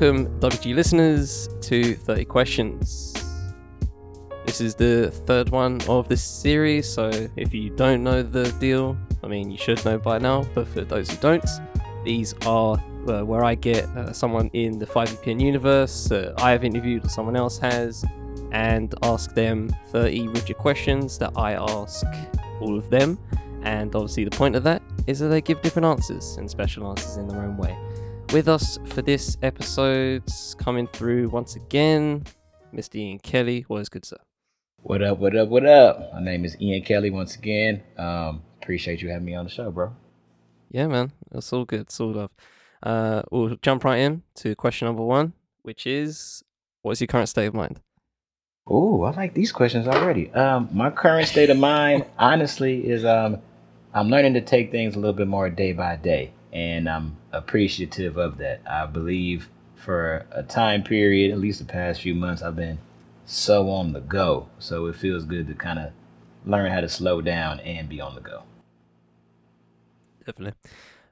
Welcome, WG listeners, to 30 Questions. This is the third one of this series, so if you don't know the deal, I mean, you should know by now, but for those who don't, these are uh, where I get uh, someone in the 5VPN universe that I have interviewed or someone else has, and ask them 30 rigid questions that I ask all of them. And obviously, the point of that is that they give different answers and special answers in their own way. With us for this episode, coming through once again, Mr. Ian Kelly. What is good, sir? What up, what up, what up? My name is Ian Kelly once again. Um, appreciate you having me on the show, bro. Yeah, man. It's all good. It's all love. Uh, we'll jump right in to question number one, which is what's your current state of mind? Ooh, I like these questions already. Um, my current state of mind, honestly, is um, I'm learning to take things a little bit more day by day, and I'm appreciative of that. I believe for a time period, at least the past few months, I've been so on the go. So it feels good to kind of learn how to slow down and be on the go. Definitely.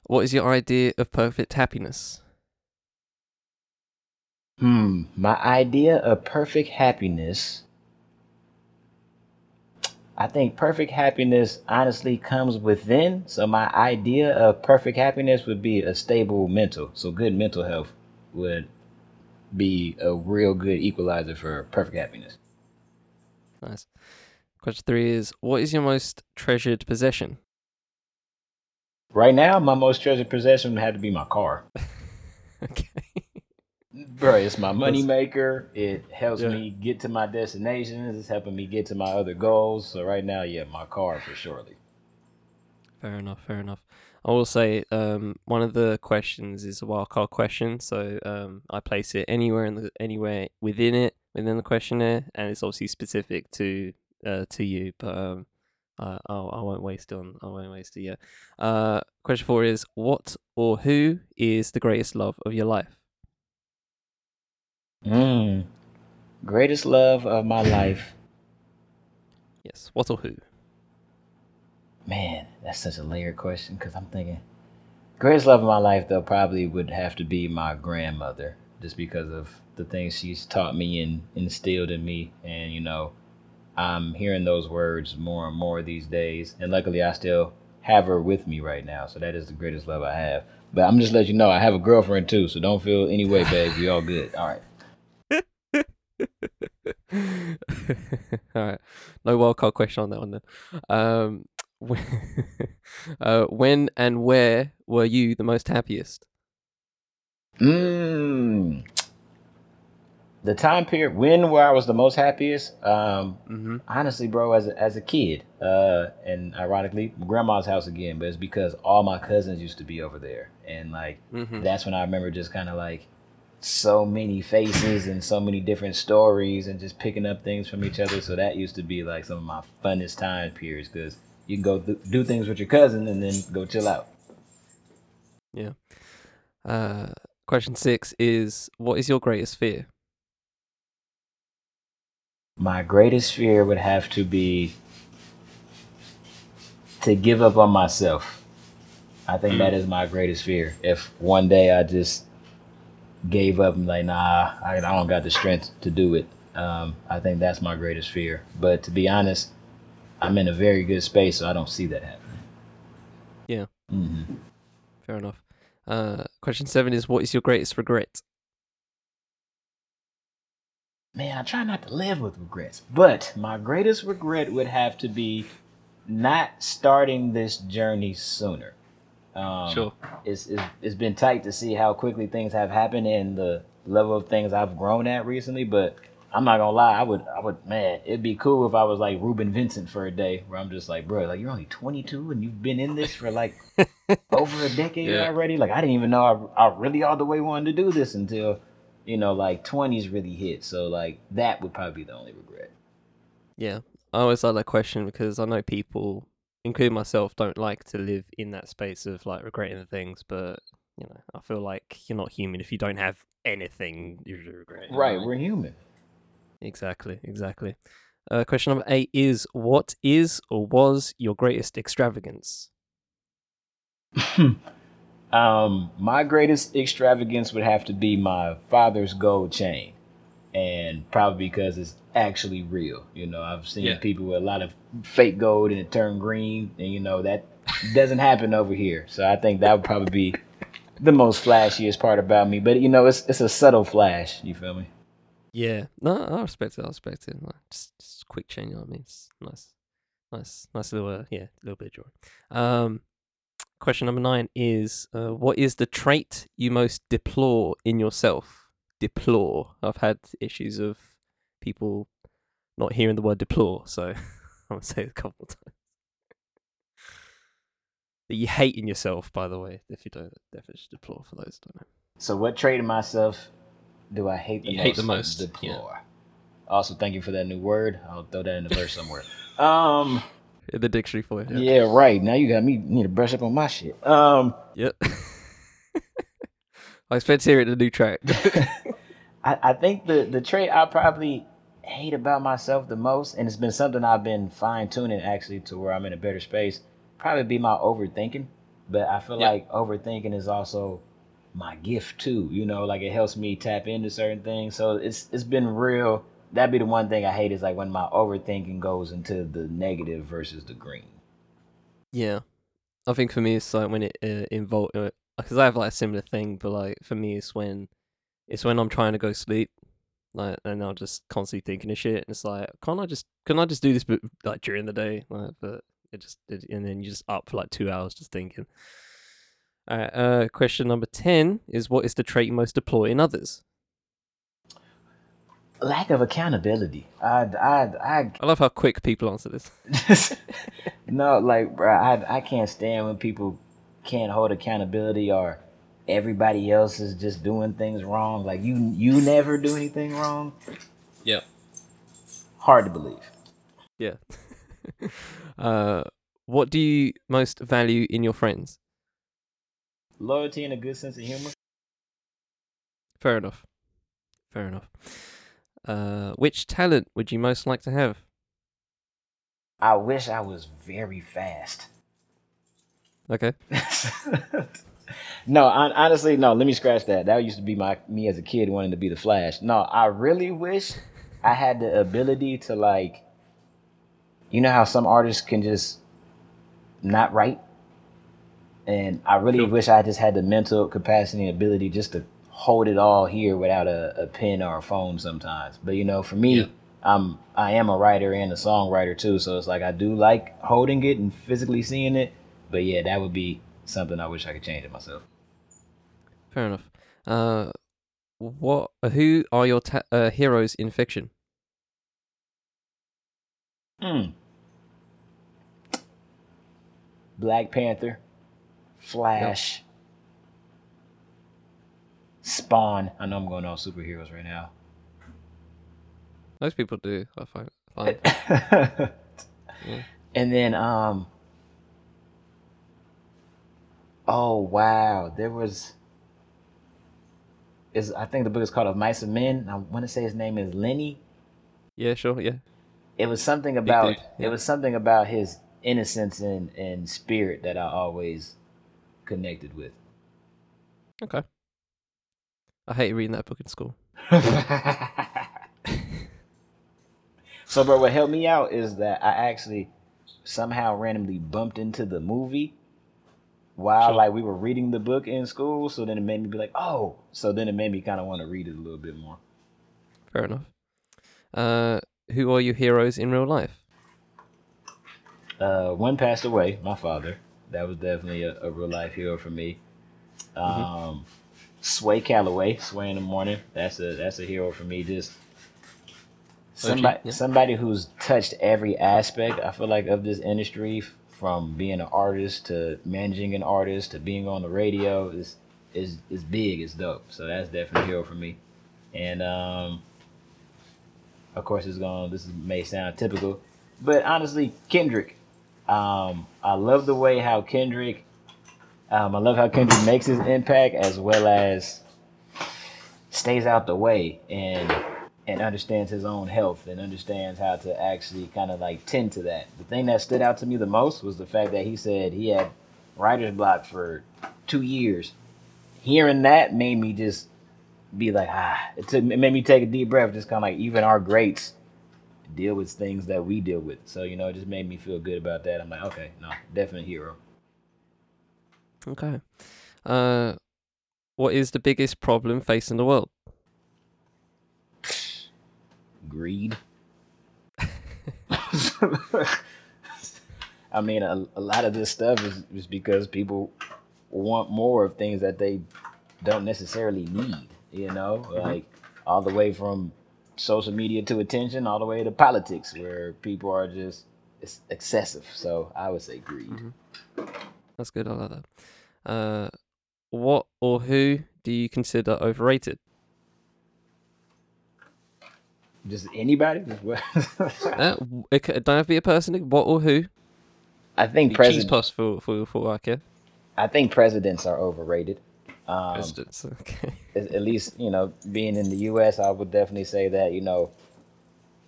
What is your idea of perfect happiness? Hmm, my idea of perfect happiness. I think perfect happiness honestly comes within. So my idea of perfect happiness would be a stable mental. So good mental health would be a real good equalizer for perfect happiness. Nice. Question three is What is your most treasured possession? Right now, my most treasured possession would have to be my car. okay. Bro, it's my money maker. It helps Yeah. me get to my destinations. It's helping me get to my other goals. So right now, yeah, my car for surely. Fair enough. Fair enough. I will say um, one of the questions is a wildcard question, so um, I place it anywhere in the anywhere within it within the questionnaire, and it's obviously specific to uh, to you. But um, I, I I won't waste on I won't waste it yet. Uh, question four is what or who is the greatest love of your life? Mm. Greatest love of my life. Yes, what or who? Man, that's such a layered question because I'm thinking greatest love of my life though probably would have to be my grandmother just because of the things she's taught me and instilled in me. And you know I'm hearing those words more and more these days. And luckily I still have her with me right now. So that is the greatest love I have. But I'm just letting you know I have a girlfriend too. So don't feel any way babe. We all good. All right All right, no wildcard question on that one then. Um, when, uh, when and where were you the most happiest? mm. the time period when where I was the most happiest um Mm-hmm. honestly, bro, as a, as a kid, uh, and ironically, grandma's house again, but it's because all my cousins used to be over there, and like Mm-hmm. that's when I remember just kind of like so many faces and so many different stories, and just picking up things from each other. So that used to be like some of my funnest time periods because you can go th- do things with your cousin and then go chill out. Yeah. Uh, question six is what is your greatest fear? My greatest fear would have to be to give up on myself. I think that is my greatest fear. If one day I just gave up and like, nah, I, I don't got the strength to do it. Um, I think that's my greatest fear. But to be honest, I'm in a very good space, so I don't see that happening. Yeah. Mm-hmm. Fair enough. Uh, question seven is what is your greatest regret? Man, I try not to live with regrets, but my greatest regret would have to be not starting this journey sooner. Um, Sure. It's, it's it's been tight to see how quickly things have happened and the level of things I've grown at recently. But I'm not gonna lie, I would I would man, it'd be cool if I was like Reuben Vincent for a day, where I'm just like, bro, like you're only 22 and you've been in this for like over a decade Yeah. already. Like I didn't even know I, I really all the way wanted to do this until you know like 20s really hit. So like that would probably be the only regret. Yeah. I always like that question because I know people, including myself, don't like to live in that space of like regretting the things, but you know, I feel like you're not human if you don't have anything you regret. you know what I Right, we're human. Exactly, exactly. Uh, question number eight is what is or was your greatest extravagance? Um, my greatest extravagance would have to be my father's gold chain, and probably because it's actually real. You know, I've seen Yeah. people with a lot of fake gold and it turned green, and you know that doesn't happen over here. So I think that would probably be the most flashiest part about me. But you know, it's it's a subtle flash. You feel me? Yeah, no, I respect it. I respect it. Like, just, just quick change. You know what I mean? It's nice, nice, nice little, uh, yeah, little bit of joy. Um, question number nine is, uh, what is the trait you most deplore in yourself? Deplore. I've had issues of people not hearing the word deplore, so I'm gonna say it a couple of times. That you hate in yourself, by the way, if you don't, definition of deplore for those don't know. So what trait of myself do I hate the You most? hate the most, yeah. Deplore. Also, thank you for that new word. I'll throw that in the verse somewhere. Um. In the dictionary for you. Yeah. right. Now you got me need to brush up on my shit. Um. Yep. I expect to hear it in the new track. I, I think the the trait I probably hate about myself the most, and it's been something I've been fine tuning actually to where I'm in a better space. Probably be my overthinking, but I feel Yeah. like overthinking is also my gift too. You know, like it helps me tap into certain things. So it's it's been real. That'd be the one thing I hate is like when my overthinking goes into the negative versus the green. Yeah, I think for me it's like when it uh, involve because I have like a similar thing, but like for me it's when it's when I'm trying to go sleep, like and I'm just constantly thinking of shit, and it's like can't I just can I just do this but like during the day, like but it just it, and then you're just up for like two hours just thinking. All right, uh, question number ten is what is the trait you most deploy in others? Lack of accountability. I I I I love how quick people answer this. no, like, bro, I I can't stand when people can't hold accountability or everybody else is just doing things wrong. Like you you never do anything wrong. Yeah. Hard to believe. Yeah. uh, what do you most value in your friends? Loyalty and a good sense of humor. Fair enough. Fair enough. Uh, which talent would you most like to have? I wish I was very fast. Okay. no, hon- honestly, no. Let me scratch that. That used to be my me as a kid wanting to be the Flash. No, I really wish I had the ability to like. You know how some artists can just not write, and I really Sure. wish I just had the mental capacity and ability just to hold it all here without a, a pen or a phone sometimes. But you know, for me, Yeah. I'm I am a writer and a songwriter too, so it's like I do like holding it and physically seeing it. But yeah, that would be something I wish I could change it myself. Fair enough. Uh, what? Who are your ta- uh, heroes in fiction? Hmm. Black Panther, Flash, Spawn. I know I'm going all superheroes right now. Most people do. I find. find. And then um Oh wow, there was is I think the book is called Of Mice and Men. I want to say his name is Lenny. yeah, sure. Yeah. It was something about yeah. it was something about his innocence and, and spirit that I always connected with. Okay. I hate reading that book in school. so, bro, what helped me out is that I actually somehow randomly bumped into the movie while Sure. like we were reading the book in school. So then it made me be like, oh. So then it made me kind of want to read it a little bit more. Fair enough. Uh, who are your heroes in real life? Uh, one passed away, my father. That was definitely a, a real life hero for me. Um, Sway Calloway, Sway in the morning. That's a that's a hero for me. Just somebody yeah. somebody who's touched every aspect. I feel like of this industry, from being an artist to managing an artist to being on the radio, is is is big. It's dope. So that's definitely a hero for me. And um, of course, it's going. This may sound typical, but honestly, Kendrick. Um, I love the way how Kendrick. Um, I love how Kendrick makes his impact as well as stays out the way and and understands his own health and understands how to actually kind of like tend to that. The thing that stood out to me the most was the fact that he said he had writer's block for two years. Hearing that made me just be like, ah, it, took, it made me take a deep breath. Just kind of like, even our greats deal with things that we deal with. So, you know, it just made me feel good about that. I'm like, okay, no, definite hero. Okay. Uh, what is the biggest problem facing the world? Greed. I mean, a, a lot of this stuff is, is because people want more of things that they don't necessarily need, you know, Mm-hmm. like all the way from social media to attention, all the way to politics, where people are just it's excessive. So I would say greed. Mhm. That's good. I like that. Uh, what or who do you consider overrated? Just anybody. It don't have to be a person. What or who? I think Cheese president. for for for I think presidents are overrated. Um, Presidents. Okay. at, least you know being in the us i would definitely say that you know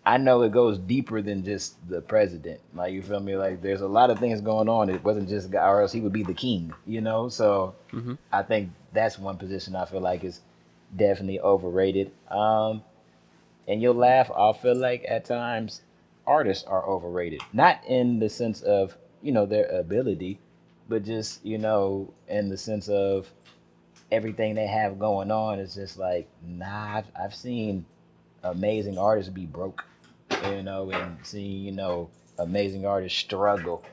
i know it goes deeper than just the president like you feel me like there's a lot of things going on it wasn't just or else he would be the king you know so Mhm. i think that's one position i feel like is definitely overrated um and you'll laugh i feel like at times artists are overrated. Not in the sense of you know their ability but just you know in the sense of everything they have going on is just like nah I've, I've seen amazing artists be broke you know and seeing you know amazing artists struggle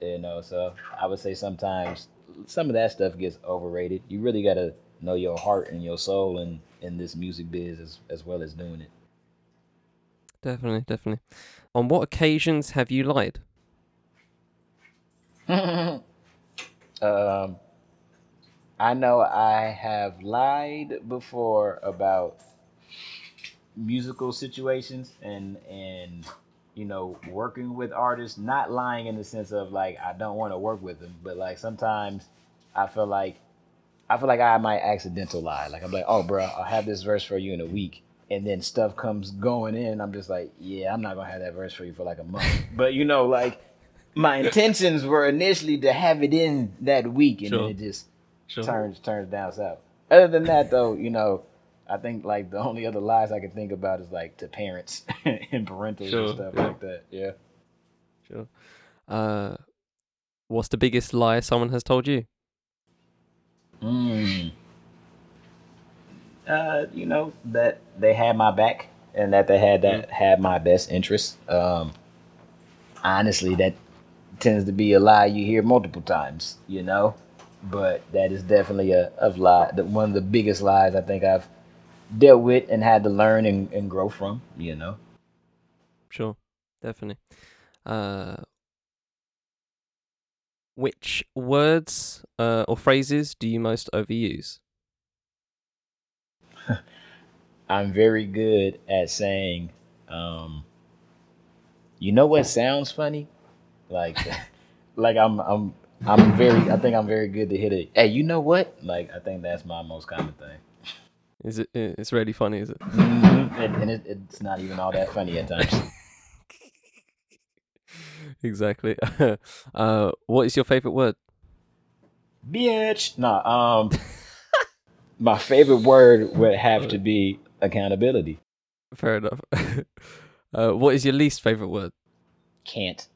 you know. So i would say sometimes some of that stuff gets overrated. You really got to know your heart and your soul in in this music biz as, as well as doing Definitely, definitely. On what occasions have you lied? um i know i have lied before about musical situations and and you know working with artists not lying in the sense of like i don't want to work with them but like sometimes i feel like i feel like i might accidental lie like i'm like oh bro i'll have this verse for you in a week and then stuff comes going in i'm just like yeah i'm not gonna have that verse for you for like a month but you know like my intentions were initially to have it in that week and Sure. then it just Sure. turns turns down south. Other than that, though, you know, I think like the only other lies I can think about is like to parents and parentals Sure, and stuff yeah. like that. Yeah. Sure. Uh, what's the biggest lie someone has told you? Mm. Uh, you know that they had my back and that they had that had my best interest. Um, honestly, that tends to be a lie you hear multiple times. You know, but that is definitely a, a lie. The, one of the biggest lies I think I've dealt with and had to learn and, and grow from. You know. Sure, definitely. Uh, which words uh, or phrases do you most overuse? I'm very good at saying, um, you know what sounds funny? Like, like I'm, I'm, I'm very, I think I'm very good to hit it. Hey, you know what? Like, I think that's my most common thing. Is it? It's really funny, is it? Mhm. And, and it, it's not even all that funny at times. exactly. uh, what is your favorite word? Bitch. Nah, um, my favorite word would have to be accountability. Fair enough. uh, what is your least favorite word? Can't.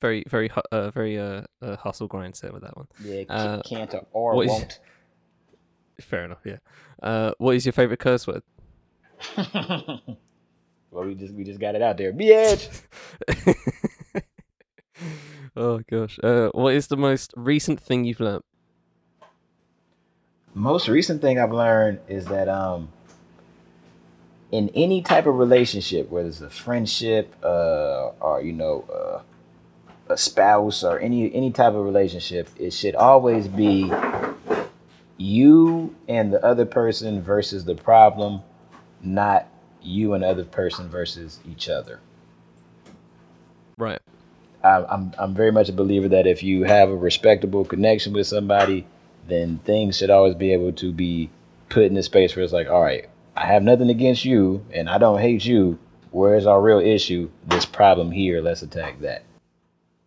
Very, very, uh, very uh, uh, hustle grind set with that one. Yeah, ca- Uh, can't or, or what is- won't. Fair enough. Yeah. Uh, what is your favorite curse word? well, we just we just got it out there, bitch. oh gosh. Uh, what is the most recent thing you've learnt? Most recent thing I've learned is that um in any type of relationship, whether it's a friendship, uh, or you know, uh, a spouse, or any any type of relationship, it should always be you and the other person versus the problem, not you and the other person versus each other. Right. I- I'm I'm very much a believer that if you have a respectable connection with somebody, then things should always be able to be put in a space where it's like, all right, I have nothing against you, and I don't hate you. Where's our real issue? This problem here. Let's attack that.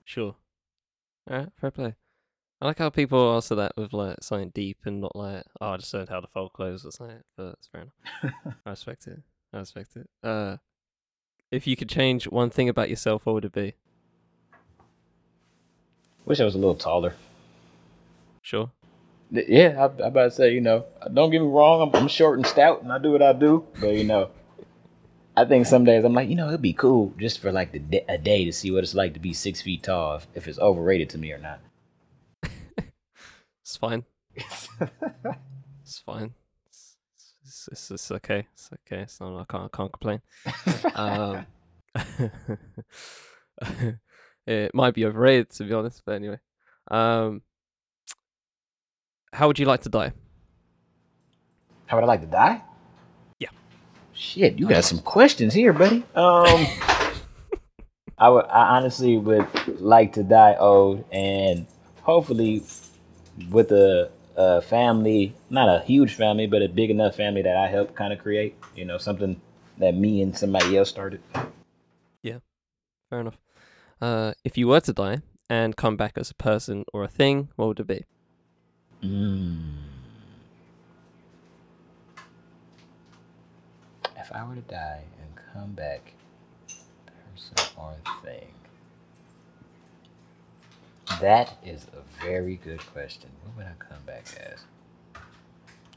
Sure. All right. Fair play. I like how people answer that with like something deep and not like, oh, I just learned how to fold clothes or something. But it's fair enough. I respect it. I respect it. Uh, if you could change one thing about yourself, what would it be? Wish I was a little taller. Sure. Yeah, I, I about to say, you know, don't get me wrong, I'm, I'm short and stout, and I do what I do. But you know, I think some days I'm like, you know, it'd be cool just for like the a day to see what it's like to be six feet tall, if, if it's overrated to me or not. It's fine. It's fine. It's, it's, it's, it's okay. It's okay. It's not, I can't I can't complain. um, it might be overrated to be honest, but anyway. Um, how would you like to die? How would I like to die? Yeah. Shit, you got some questions here, buddy. Um, I would, I honestly would like to die old, and hopefully with a, a family, not a huge family, but a big enough family that I helped kind of create. You know, something that me and somebody else started. Yeah, fair enough. Uh, if you were to die and come back as a person or a thing, what would it be? Mm. If I were to die and come back, person or thing? That is a very good question. What would I come back as?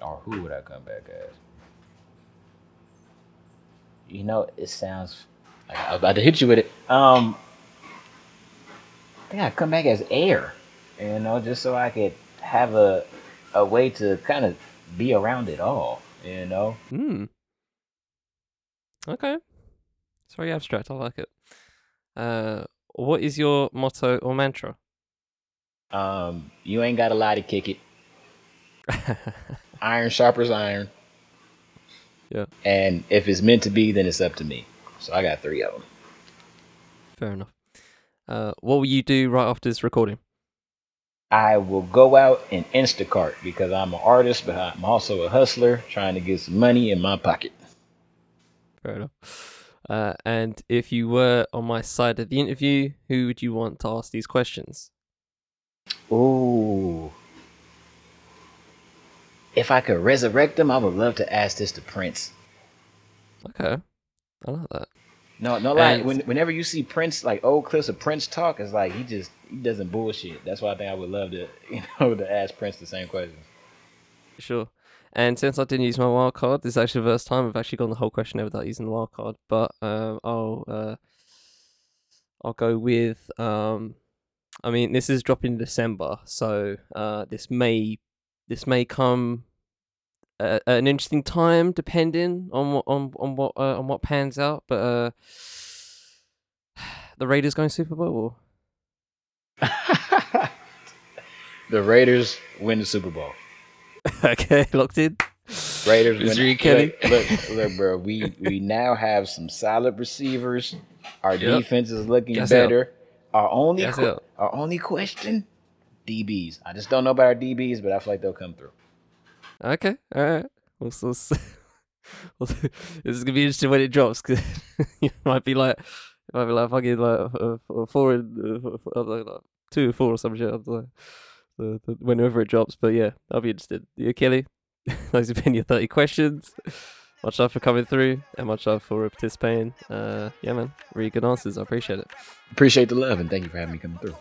Or who would I come back as? You know, it sounds like I was about to hit you with it. Um, I think I'd come back as air, you know, just so I could have a a way to kind of be around it all, you know. Hmm. Okay. It's very abstract. I like it. Uh, what is your motto or mantra? Um, you ain't got a lie to kick it. Iron sharpers iron. Yeah. And if it's meant to be, then it's up to me. So I got three of them. Fair enough. Uh, what will you do right after this recording? I will go out and Instacart because I'm an artist, but I'm also a hustler trying to get some money in my pocket. Fair enough. Uh, and if you were on my side of the interview, who would you want to ask these questions? Ooh. If I could resurrect them, I would love to ask this to Prince. Okay. I like that. No, no lie. And- When, whenever you see Prince, like old clips of Prince talk, it's like he just he doesn't bullshit. That's why I think I would love to, you know, to ask Prince the same question. Sure. And since I didn't use my wild card, this is actually the first time I've actually gone the whole question over without using the wild card. But um, I'll uh, I'll go with um, I mean this is dropping in December, so uh, this may this may come an interesting time depending on what on on what uh, on what pans out. But uh, the Raiders going Super Bowl. Or... the Raiders win the Super Bowl. okay, locked in. Raiders win. Missouri Kelly. Look, look, look, bro. We we now have some solid receivers. Our Yep. defense is looking Guess out. better. Our only out. our only question, DBs. I just don't know about our DBs, but I feel like they'll come through. Okay, all right. We'll, we'll, this is gonna be interesting when it drops because you might be like, it might be like fucking like uh, uh, four and uh, like, like, two or four or some shit. The- the- whenever it drops, but yeah, I'll be interested. You, Kelly? Those have been your thirty questions. Much love for coming through, and much love for participating. Uh, yeah, man, really good answers. I appreciate it. Appreciate the love and thank you for having me come through.